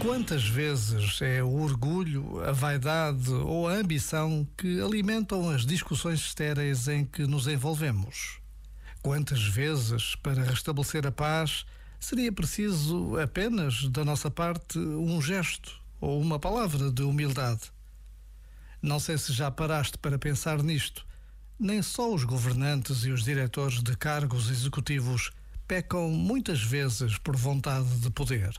Quantas vezes é o orgulho, a vaidade ou a ambição que alimentam as discussões estéreis em que nos envolvemos? Quantas vezes, para restabelecer a paz, seria preciso apenas da nossa parte um gesto ou uma palavra de humildade? Não sei se já paraste para pensar nisto. Nem só os governantes e os diretores de cargos executivos pecam muitas vezes por vontade de poder.